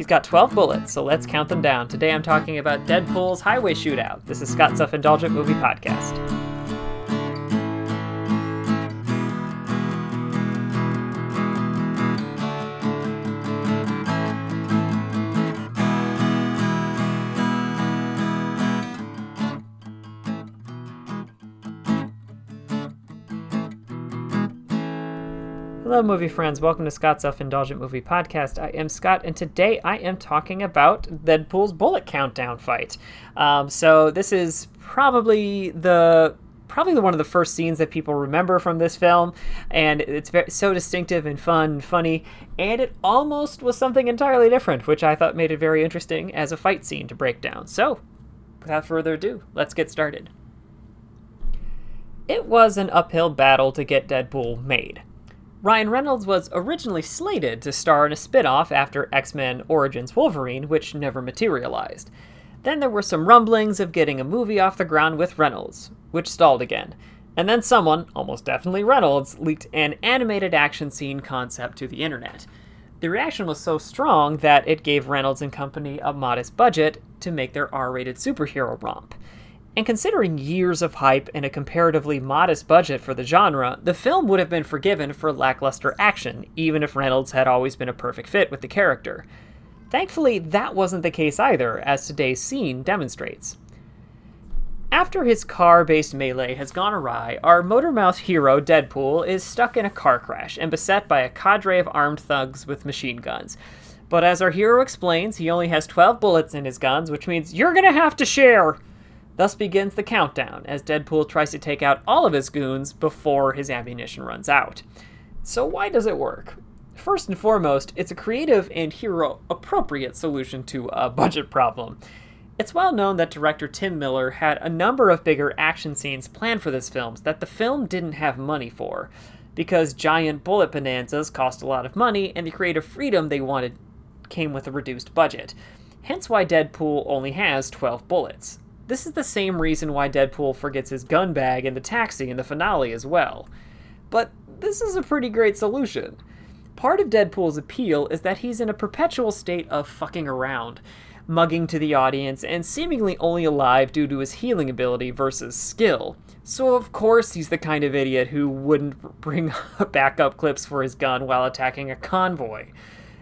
He's got 12 bullets, so let's count them down. Today I'm talking about Deadpool's Highway Shootout. This is Scott's Self Indulgent Movie Podcast. Hello, movie friends. Welcome to Scott's Self Indulgent Movie Podcast. I am Scott, and today I am talking about Deadpool's bullet countdown fight. Um, so this is probably the probably one of the first scenes that people remember from this film, and it's very, so distinctive and fun, and funny, and it almost was something entirely different, which I thought made it very interesting as a fight scene to break down. So, without further ado, let's get started. It was an uphill battle to get Deadpool made. Ryan Reynolds was originally slated to star in a spin off after X Men Origins Wolverine, which never materialized. Then there were some rumblings of getting a movie off the ground with Reynolds, which stalled again. And then someone, almost definitely Reynolds, leaked an animated action scene concept to the internet. The reaction was so strong that it gave Reynolds and company a modest budget to make their R rated superhero romp. And considering years of hype and a comparatively modest budget for the genre, the film would have been forgiven for lackluster action, even if Reynolds had always been a perfect fit with the character. Thankfully, that wasn't the case either, as today's scene demonstrates. After his car based melee has gone awry, our Motormouth hero, Deadpool, is stuck in a car crash and beset by a cadre of armed thugs with machine guns. But as our hero explains, he only has 12 bullets in his guns, which means you're gonna have to share! Thus begins the countdown as Deadpool tries to take out all of his goons before his ammunition runs out. So, why does it work? First and foremost, it's a creative and hero appropriate solution to a budget problem. It's well known that director Tim Miller had a number of bigger action scenes planned for this film that the film didn't have money for, because giant bullet bonanzas cost a lot of money and the creative freedom they wanted came with a reduced budget. Hence why Deadpool only has 12 bullets. This is the same reason why Deadpool forgets his gun bag in the taxi in the finale as well. But this is a pretty great solution. Part of Deadpool's appeal is that he's in a perpetual state of fucking around, mugging to the audience, and seemingly only alive due to his healing ability versus skill. So, of course, he's the kind of idiot who wouldn't bring backup clips for his gun while attacking a convoy.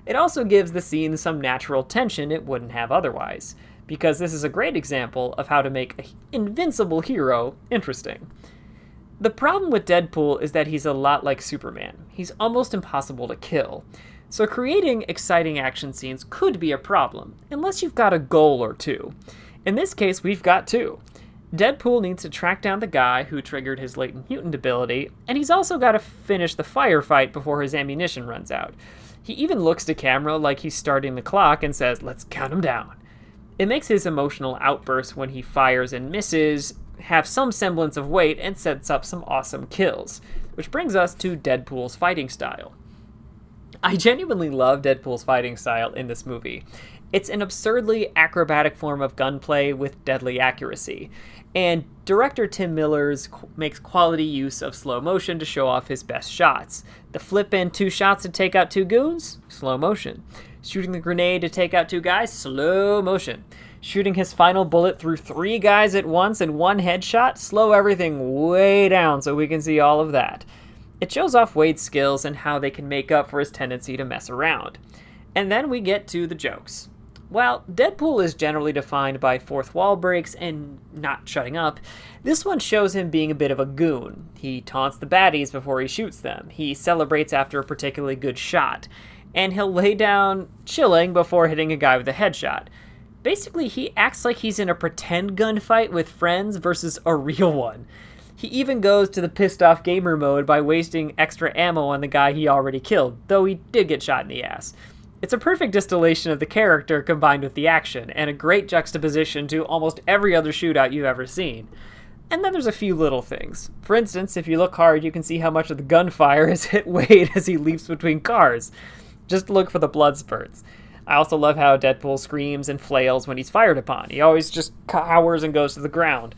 It also gives the scene some natural tension it wouldn't have otherwise because this is a great example of how to make an invincible hero interesting. The problem with Deadpool is that he's a lot like Superman. He's almost impossible to kill. So creating exciting action scenes could be a problem, unless you've got a goal or two. In this case, we've got two. Deadpool needs to track down the guy who triggered his latent mutant ability, and he's also got to finish the firefight before his ammunition runs out. He even looks to camera like he's starting the clock and says, Let's count him down. It makes his emotional outbursts when he fires and misses have some semblance of weight and sets up some awesome kills. Which brings us to Deadpool's fighting style. I genuinely love Deadpool's fighting style in this movie. It's an absurdly acrobatic form of gunplay with deadly accuracy. And director Tim Millers makes quality use of slow motion to show off his best shots. The flip in two shots to take out two goons, slow motion. Shooting the grenade to take out two guys, slow motion. Shooting his final bullet through three guys at once in one headshot, slow everything way down so we can see all of that. It shows off Wade's skills and how they can make up for his tendency to mess around. And then we get to the jokes. While Deadpool is generally defined by fourth wall breaks and not shutting up, this one shows him being a bit of a goon. He taunts the baddies before he shoots them. He celebrates after a particularly good shot and he'll lay down chilling before hitting a guy with a headshot. Basically, he acts like he's in a pretend gunfight with friends versus a real one. He even goes to the pissed off gamer mode by wasting extra ammo on the guy he already killed, though he did get shot in the ass. It's a perfect distillation of the character combined with the action, and a great juxtaposition to almost every other shootout you've ever seen. And then there's a few little things. For instance, if you look hard, you can see how much of the gunfire has hit Wade as he leaps between cars. Just look for the blood spurts. I also love how Deadpool screams and flails when he's fired upon. He always just cowers and goes to the ground.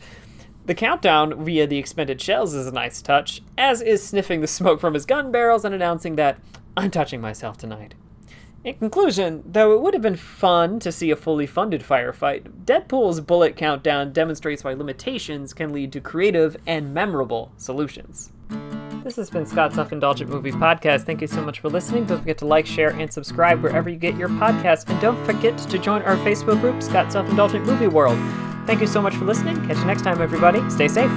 The countdown via the expended shells is a nice touch, as is sniffing the smoke from his gun barrels and announcing that I'm touching myself tonight. In conclusion, though it would have been fun to see a fully funded firefight, Deadpool's bullet countdown demonstrates why limitations can lead to creative and memorable solutions. This has been Scott's Self Indulgent Movie Podcast. Thank you so much for listening. Don't forget to like, share, and subscribe wherever you get your podcasts. And don't forget to join our Facebook group, Scott's Self Indulgent Movie World. Thank you so much for listening. Catch you next time, everybody. Stay safe.